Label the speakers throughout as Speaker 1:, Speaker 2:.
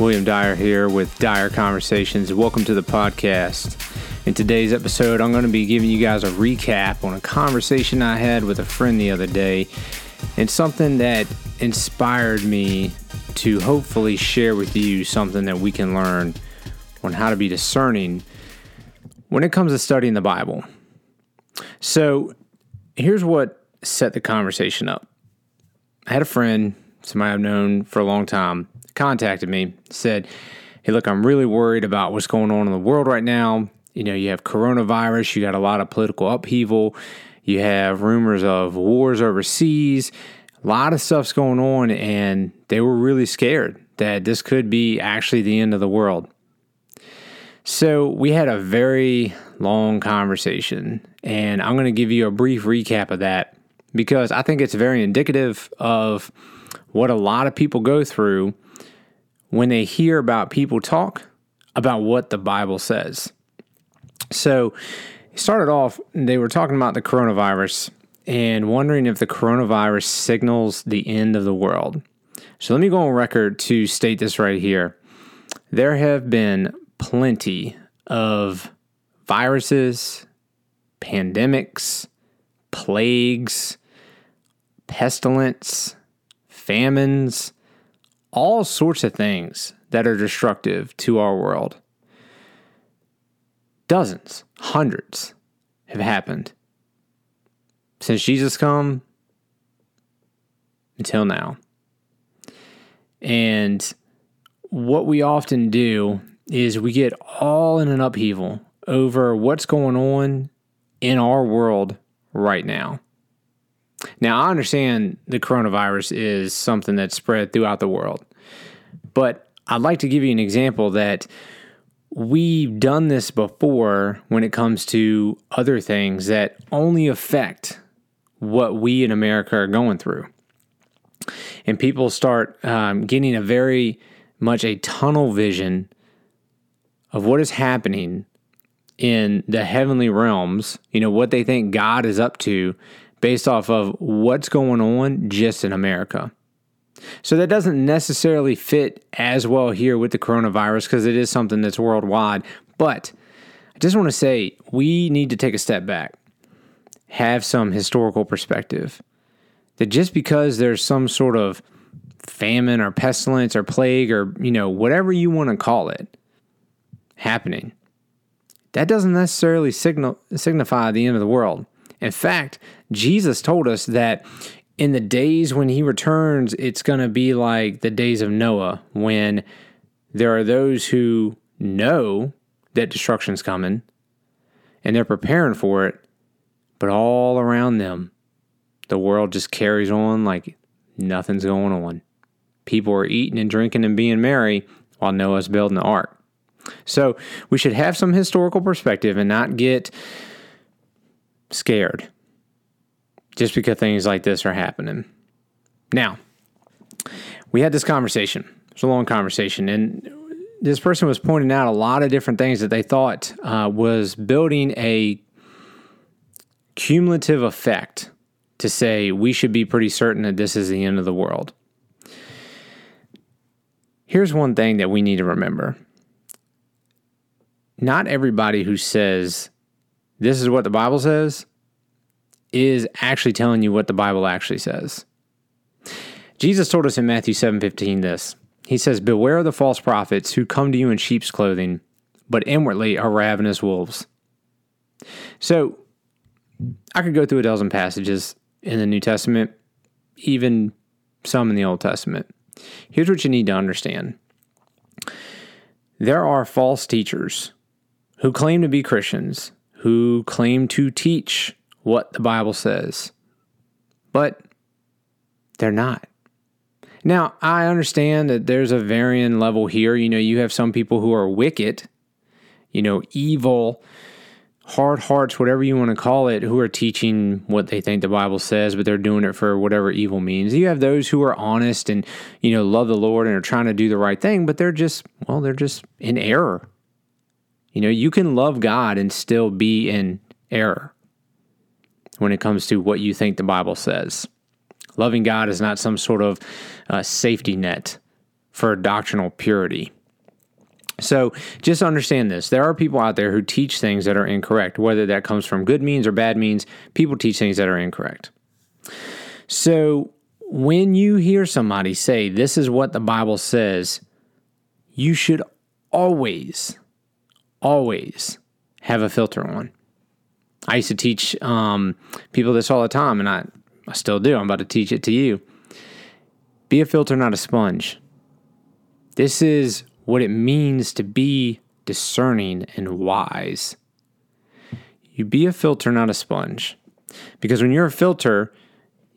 Speaker 1: William Dyer here with Dyer Conversations. Welcome to the podcast. In today's episode, I'm going to be giving you guys a recap on a conversation I had with a friend the other day and something that inspired me to hopefully share with you something that we can learn on how to be discerning when it comes to studying the Bible. So, here's what set the conversation up. I had a friend, somebody I've known for a long time, contacted me, said, Hey, look, I'm really worried about what's going on in the world right now. You know, you have coronavirus, you got a lot of political upheaval, you have rumors of wars overseas, a lot of stuff's going on, and they were really scared that this could be actually the end of the world. So we had a very long conversation, and I'm going to give you a brief recap of that because I think it's very indicative of what a lot of people go through when they hear about people talk about what the Bible says. So, it started off, they were talking about the coronavirus and wondering if the coronavirus signals the end of the world. So, let me go on record to state this right here. There have been plenty of viruses, pandemics, plagues, pestilence, famines, all sorts of things that are destructive to our world. Dozens, hundreds have happened since Jesus come until now. And what we often do is we get all in an upheaval over what's going on in our world right now. Now, I understand the coronavirus is something that's spread throughout the world, but I'd like to give you an example that we've done this before when it comes to other things that only affect what we in America are going through. And people start um, getting a very much a tunnel vision of what is happening in the heavenly realms, you know, what they think God is up to based off of what's going on just in America. So that doesn't necessarily fit as well here with the coronavirus because it is something that's worldwide. But I just want to say we need to take a step back, have some historical perspective. That just because there's some sort of famine or pestilence or plague or, you know, whatever you want to call it happening, that doesn't necessarily signal, signify the end of the world. In fact, Jesus told us that in the days when he returns, it's going to be like the days of Noah, when there are those who know that destruction's coming and they're preparing for it, but all around them, the world just carries on like nothing's going on. People are eating and drinking and being merry while Noah's building the ark. So we should have some historical perspective and not get scared just because things like this are happening. Now, we had this conversation. It's a long conversation, and this person was pointing out a lot of different things that they thought uh, was building a cumulative effect to say we should be pretty certain that this is the end of the world. Here's one thing that we need to remember not everybody who says this is what the Bible says is actually telling you what the Bible actually says. Jesus told us in Matthew 7:15 this. He says, "Beware of the false prophets who come to you in sheep's clothing, but inwardly are ravenous wolves." So, I could go through a dozen passages in the New Testament, even some in the Old Testament. Here's what you need to understand. There are false teachers who claim to be Christians, who claim to teach what the Bible says, but they're not. Now, I understand that there's a varying level here. You know, you have some people who are wicked, you know, evil, hard hearts, whatever you want to call it, who are teaching what they think the Bible says, but they're doing it for whatever evil means. You have those who are honest and, you know, love the Lord and are trying to do the right thing, but they're just, well, they're just in error. You know, you can love God and still be in error when it comes to what you think the Bible says. Loving God is not some sort of uh, safety net for doctrinal purity. So just understand this. There are people out there who teach things that are incorrect, whether that comes from good means or bad means. People teach things that are incorrect. So when you hear somebody say, This is what the Bible says, you should always, always have a filter on. I used to teach um, people this all the time, and I, I still do. I'm about to teach it to you. Be a filter, not a sponge. This is what it means to be discerning and wise. You be a filter, not a sponge. Because when you're a filter,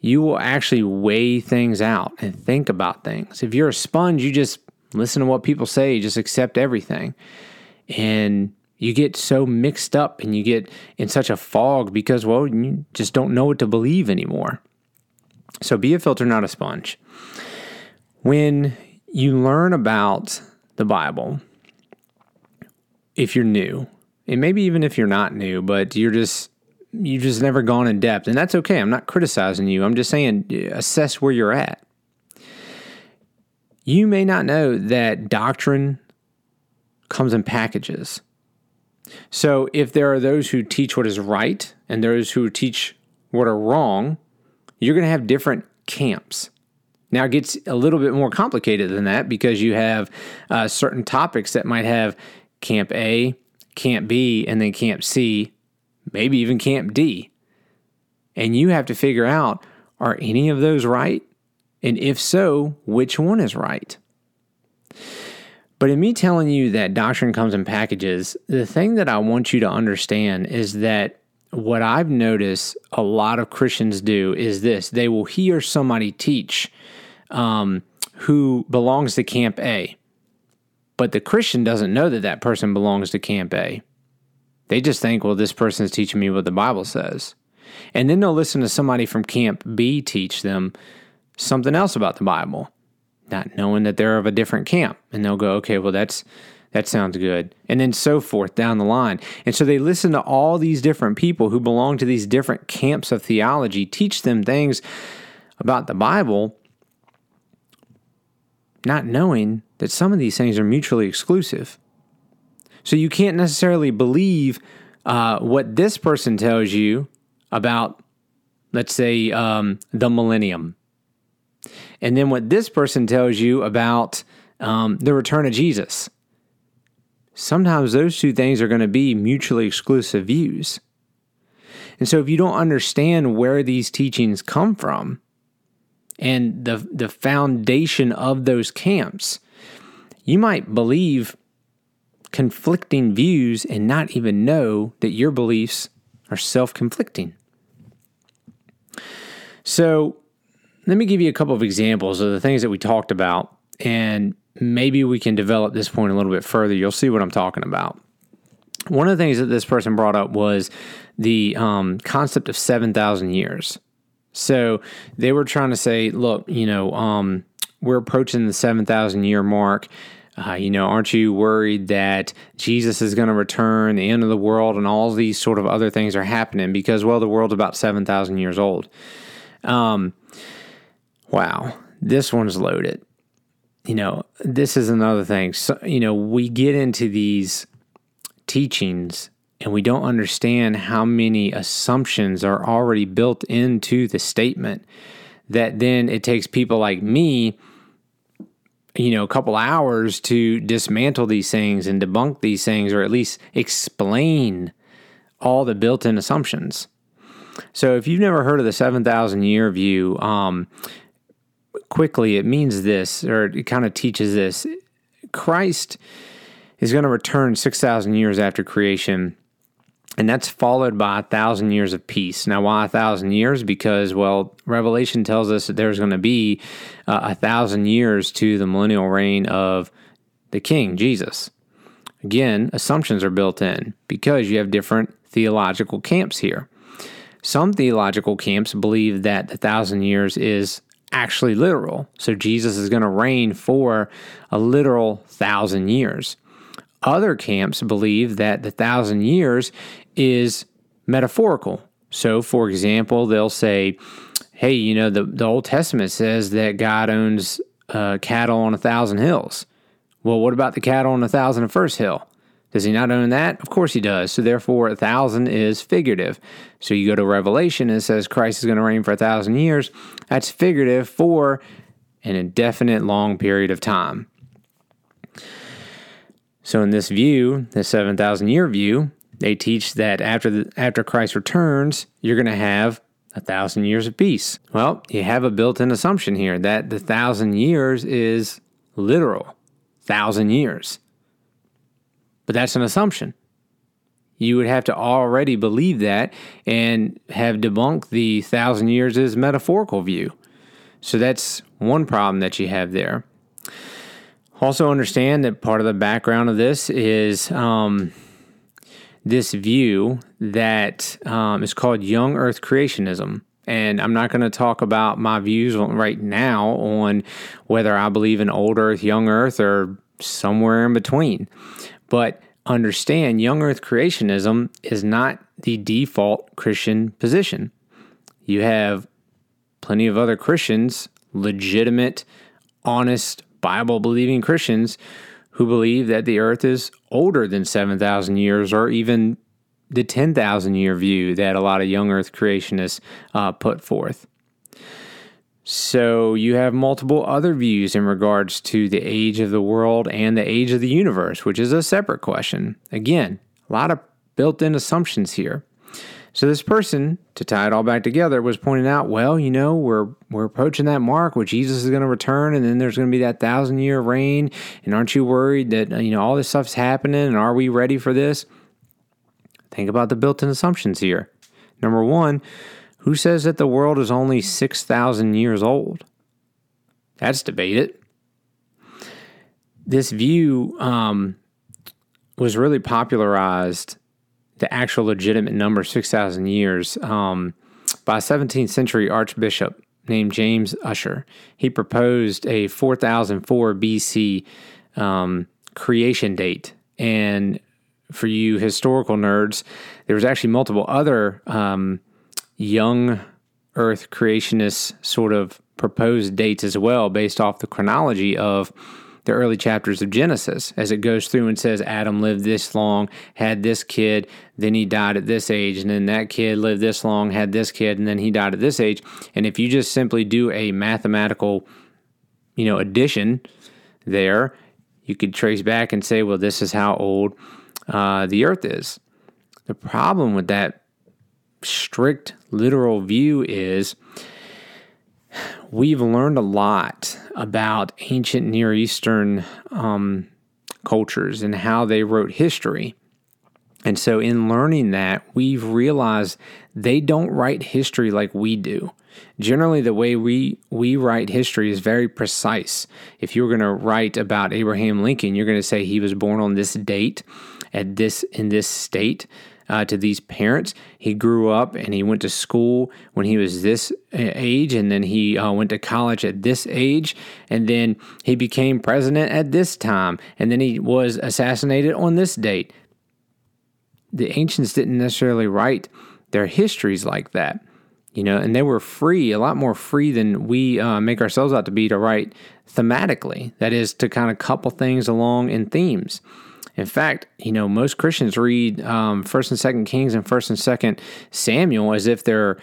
Speaker 1: you will actually weigh things out and think about things. If you're a sponge, you just listen to what people say, you just accept everything. And you get so mixed up and you get in such a fog because, well, you just don't know what to believe anymore. So be a filter, not a sponge. When you learn about the Bible, if you're new, and maybe even if you're not new, but you're just you've just never gone in depth, and that's okay. I'm not criticizing you. I'm just saying uh, assess where you're at. You may not know that doctrine comes in packages. So if there are those who teach what is right and those who teach what are wrong, you're going to have different camps. Now it gets a little bit more complicated than that because you have uh, certain topics that might have Camp A, Camp B, and then Camp C, maybe even Camp D. And you have to figure out are any of those right? And if so, which one is right? But in me telling you that doctrine comes in packages, the thing that I want you to understand is that what I've noticed a lot of Christians do is this they will hear somebody teach um, who belongs to Camp A. But the Christian doesn't know that that person belongs to Camp A. They just think, well, this person is teaching me what the Bible says. And then they'll listen to somebody from Camp B teach them something else about the Bible, not knowing that they're of a different camp. And they'll go, okay, well, that's that sounds good. And then so forth down the line. And so they listen to all these different people who belong to these different camps of theology, teach them things about the Bible, not knowing that some of these things are mutually exclusive. So you can't necessarily believe uh, what this person tells you about, let's say, um, the millennium. And then what this person tells you about um, the return of Jesus. Sometimes those two things are going to be mutually exclusive views. And so if you don't understand where these teachings come from, and the the foundation of those camps. You might believe conflicting views and not even know that your beliefs are self-conflicting. So, let me give you a couple of examples of the things that we talked about and maybe we can develop this point a little bit further. You'll see what I'm talking about. One of the things that this person brought up was the um, concept of 7,000 years. So they were trying to say, look, you know, um, we're approaching the 7,000 year mark. Uh, you know, aren't you worried that Jesus is going to return, the end of the world, and all these sort of other things are happening because, well, the world's about 7,000 years old? Um, wow, this one's loaded. You know, this is another thing. So, you know, we get into these teachings and we don't understand how many assumptions are already built into the statement that then it takes people like me you know a couple hours to dismantle these things and debunk these things or at least explain all the built-in assumptions so if you've never heard of the 7000 year view um, quickly it means this or it kind of teaches this christ is going to return 6000 years after creation and that's followed by a thousand years of peace. Now, why a thousand years? Because, well, Revelation tells us that there's going to be uh, a thousand years to the millennial reign of the King, Jesus. Again, assumptions are built in because you have different theological camps here. Some theological camps believe that the thousand years is actually literal. So Jesus is going to reign for a literal thousand years. Other camps believe that the thousand years is metaphorical. So, for example, they'll say, hey, you know, the, the Old Testament says that God owns uh, cattle on a thousand hills. Well, what about the cattle on a thousand and first hill? Does he not own that? Of course he does. So therefore, a thousand is figurative. So you go to Revelation and it says Christ is going to reign for a thousand years. That's figurative for an indefinite long period of time. So in this view, the 7,000 year view, they teach that after the, after Christ returns, you're going to have a thousand years of peace. Well, you have a built-in assumption here that the thousand years is literal, thousand years. But that's an assumption. You would have to already believe that and have debunked the thousand years as metaphorical view. So that's one problem that you have there. Also, understand that part of the background of this is um, this view that um, is called young earth creationism. And I'm not going to talk about my views right now on whether I believe in old earth, young earth, or somewhere in between. But understand young earth creationism is not the default Christian position. You have plenty of other Christians, legitimate, honest, Bible believing Christians who believe that the earth is older than 7,000 years or even the 10,000 year view that a lot of young earth creationists uh, put forth. So you have multiple other views in regards to the age of the world and the age of the universe, which is a separate question. Again, a lot of built in assumptions here. So this person, to tie it all back together, was pointing out, well, you know, we're we're approaching that mark where Jesus is going to return, and then there's going to be that thousand year reign. And aren't you worried that you know all this stuff's happening? And are we ready for this? Think about the built-in assumptions here. Number one, who says that the world is only six thousand years old? That's debated. This view um, was really popularized the actual legitimate number, 6,000 years, um, by a 17th century archbishop named James Ussher. He proposed a 4004 BC um, creation date. And for you historical nerds, there was actually multiple other um, young Earth creationists sort of proposed dates as well, based off the chronology of the early chapters of Genesis as it goes through and says Adam lived this long, had this kid, then he died at this age, and then that kid lived this long, had this kid, and then he died at this age. And if you just simply do a mathematical, you know, addition there, you could trace back and say, well, this is how old uh, the earth is. The problem with that strict literal view is we've learned a lot about ancient Near Eastern um, cultures and how they wrote history. And so, in learning that, we've realized they don't write history like we do. Generally, the way we, we write history is very precise. If you're going to write about Abraham Lincoln, you're going to say he was born on this date at this in this state uh, to these parents. He grew up and he went to school when he was this uh, age, and then he uh, went to college at this age, and then he became president at this time, and then he was assassinated on this date. The ancients didn't necessarily write their histories like that, you know, and they were free, a lot more free than we uh, make ourselves out to be to write thematically. That is, to kind of couple things along in themes. In fact, you know, most Christians read um, First and Second Kings and First and Second Samuel as if they're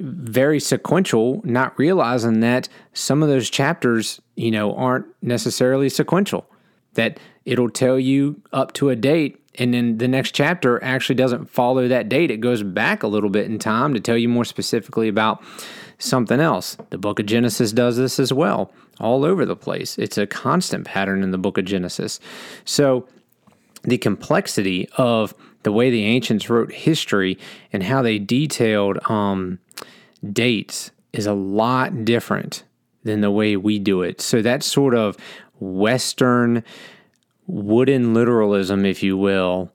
Speaker 1: very sequential, not realizing that some of those chapters, you know, aren't necessarily sequential. That it'll tell you up to a date, and then the next chapter actually doesn't follow that date. It goes back a little bit in time to tell you more specifically about something else. The book of Genesis does this as well all over the place. It's a constant pattern in the book of Genesis. So, the complexity of the way the ancients wrote history and how they detailed um, dates is a lot different than the way we do it. So, that sort of Western wooden literalism, if you will,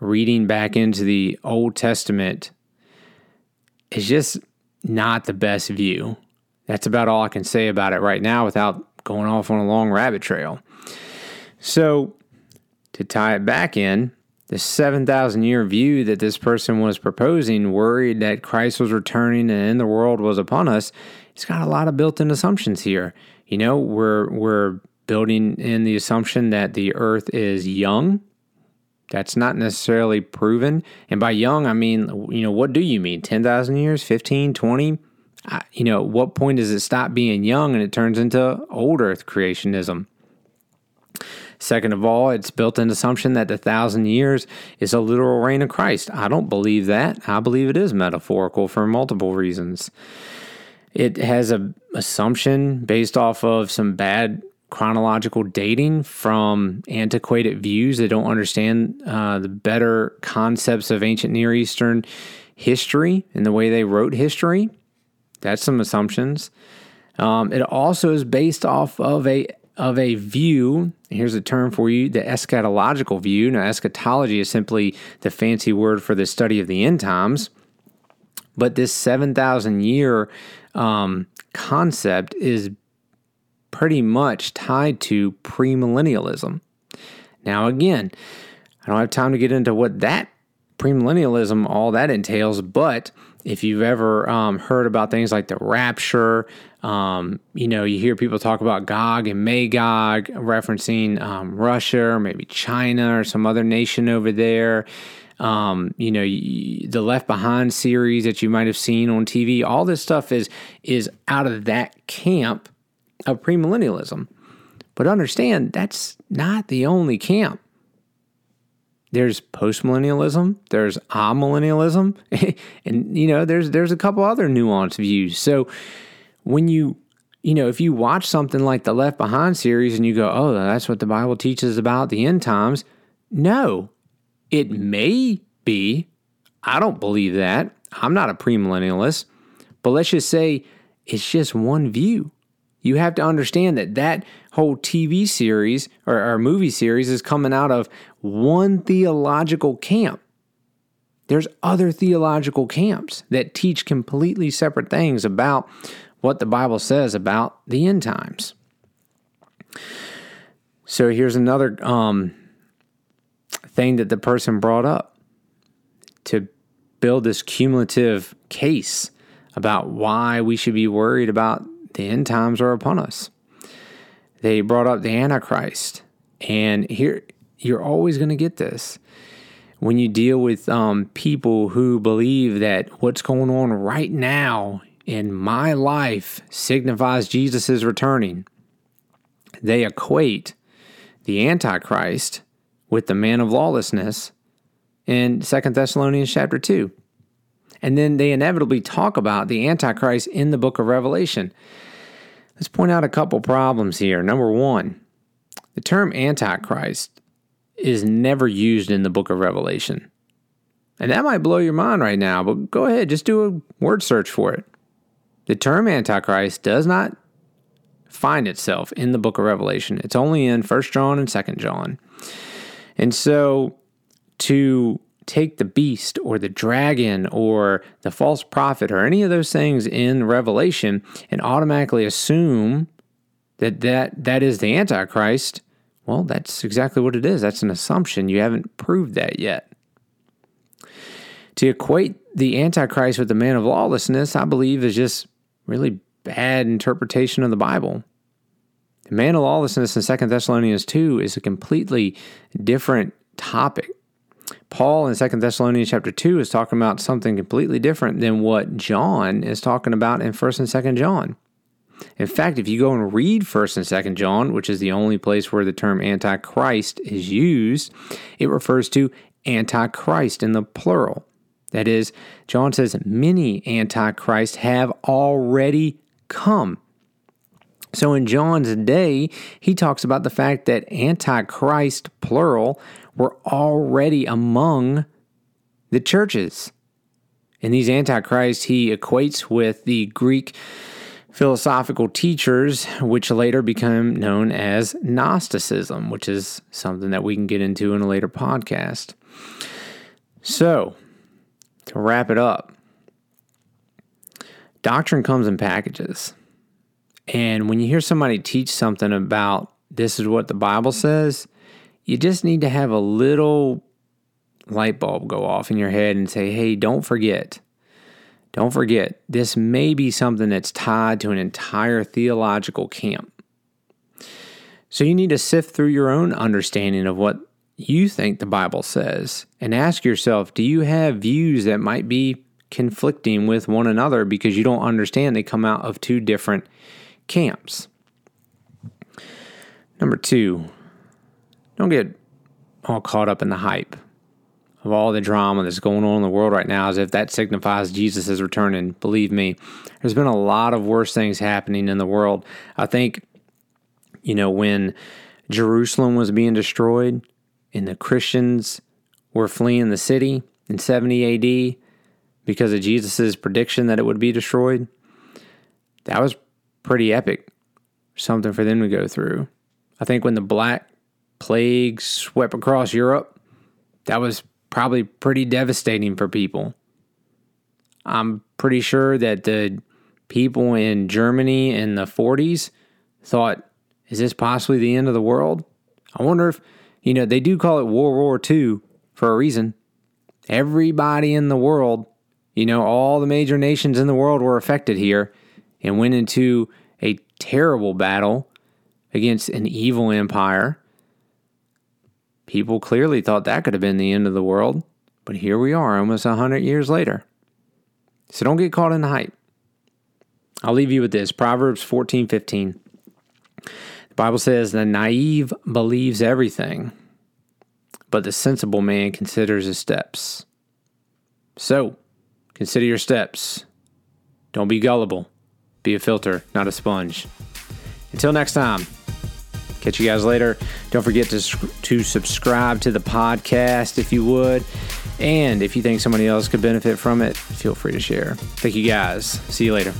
Speaker 1: reading back into the Old Testament is just not the best view. That's about all I can say about it right now without going off on a long rabbit trail. So, to tie it back in, the 7,000 year view that this person was proposing, worried that Christ was returning and the world was upon us, it's got a lot of built in assumptions here. you know, we're we're building in the assumption that the earth is young. That's not necessarily proven. And by young, I mean, you know, what do you mean? 10,000 years, 15, 20? you know, at what point does it stop being young and it turns into old earth creationism? Second of all, it's built in assumption that the thousand years is a literal reign of Christ. I don't believe that. I believe it is metaphorical for multiple reasons. It has a assumption based off of some bad chronological dating from antiquated views that don't understand uh, the better concepts of ancient Near Eastern history and the way they wrote history. That's some assumptions. Um, it also is based off of a of a view. Here's a term for you: the eschatological view. Now, eschatology is simply the fancy word for the study of the end times. But this seven thousand year um, concept is pretty much tied to premillennialism. Now, again, I don't have time to get into what that premillennialism all that entails, but if you've ever um, heard about things like the rapture, um, you know, you hear people talk about Gog and Magog, referencing um, Russia or maybe China or some other nation over there. Um, you know, the Left Behind series that you might have seen on TV. All this stuff is is out of that camp of premillennialism. But understand that's not the only camp there's postmillennialism, there's amillennialism, and you know, there's there's a couple other nuanced views. So when you you know, if you watch something like the Left Behind series and you go, "Oh, that's what the Bible teaches about the end times," no, it may be. I don't believe that. I'm not a premillennialist, but let's just say it's just one view. You have to understand that that whole TV series or, or movie series is coming out of one theological camp. There's other theological camps that teach completely separate things about what the Bible says about the end times. So here's another um, thing that the person brought up to build this cumulative case about why we should be worried about the end times are upon us. They brought up the Antichrist. And here, you're always going to get this when you deal with um, people who believe that what's going on right now in my life signifies Jesus is returning. They equate the Antichrist with the man of lawlessness in Second Thessalonians chapter 2. And then they inevitably talk about the Antichrist in the book of Revelation. Let's point out a couple problems here. Number one, the term Antichrist is never used in the book of Revelation. And that might blow your mind right now, but go ahead, just do a word search for it. The term Antichrist does not find itself in the book of Revelation. It's only in First John and Second John. And so to take the beast or the dragon or the false prophet or any of those things in Revelation and automatically assume that that, that is the Antichrist, well, that's exactly what it is. That's an assumption. You haven't proved that yet. To equate the Antichrist with the man of lawlessness, I believe, is just really bad interpretation of the Bible. The man of lawlessness in 2 Thessalonians 2 is a completely different topic. Paul in 2 Thessalonians chapter 2 is talking about something completely different than what John is talking about in 1st and 2nd John. In fact, if you go and read 1st and 2nd John, which is the only place where the term antichrist is used, it refers to antichrist in the plural. That is, John says many antichrists have already come. So in John's day, he talks about the fact that antichrist plural were already among the churches. And these antichrists he equates with the Greek philosophical teachers, which later become known as Gnosticism, which is something that we can get into in a later podcast. So, to wrap it up, doctrine comes in packages. And when you hear somebody teach something about this is what the Bible says, you just need to have a little light bulb go off in your head and say, hey, don't forget. Don't forget, this may be something that's tied to an entire theological camp. So you need to sift through your own understanding of what you think the Bible says and ask yourself do you have views that might be conflicting with one another because you don't understand they come out of two different camps? Number two, don't get all caught up in the hype of all the drama that's going on in the world right now as if that signifies Jesus is returning. Believe me, there's been a lot of worse things happening in the world. I think, you know, when Jerusalem was being destroyed and the Christians were fleeing the city in 70 AD because of Jesus' prediction that it would be destroyed, that was pretty epic. Something for them to go through. I think when the Black Plague swept across Europe, that was probably pretty devastating for people. I'm pretty sure that the people in Germany in the 40s thought, is this possibly the end of the world? I wonder if, you know, they do call it World War II for a reason. Everybody in the world, you know, all the major nations in the world were affected here and went into a terrible battle against an evil empire People clearly thought that could have been the end of the world, but here we are almost 100 years later. So don't get caught in the hype. I'll leave you with this Proverbs 14 15. The Bible says, The naive believes everything, but the sensible man considers his steps. So, consider your steps. Don't be gullible. Be a filter, not a sponge. Until next time. Catch you guys later. Don't forget to, to subscribe to the podcast if you would. And if you think somebody else could benefit from it, feel free to share. Thank you guys. See you later.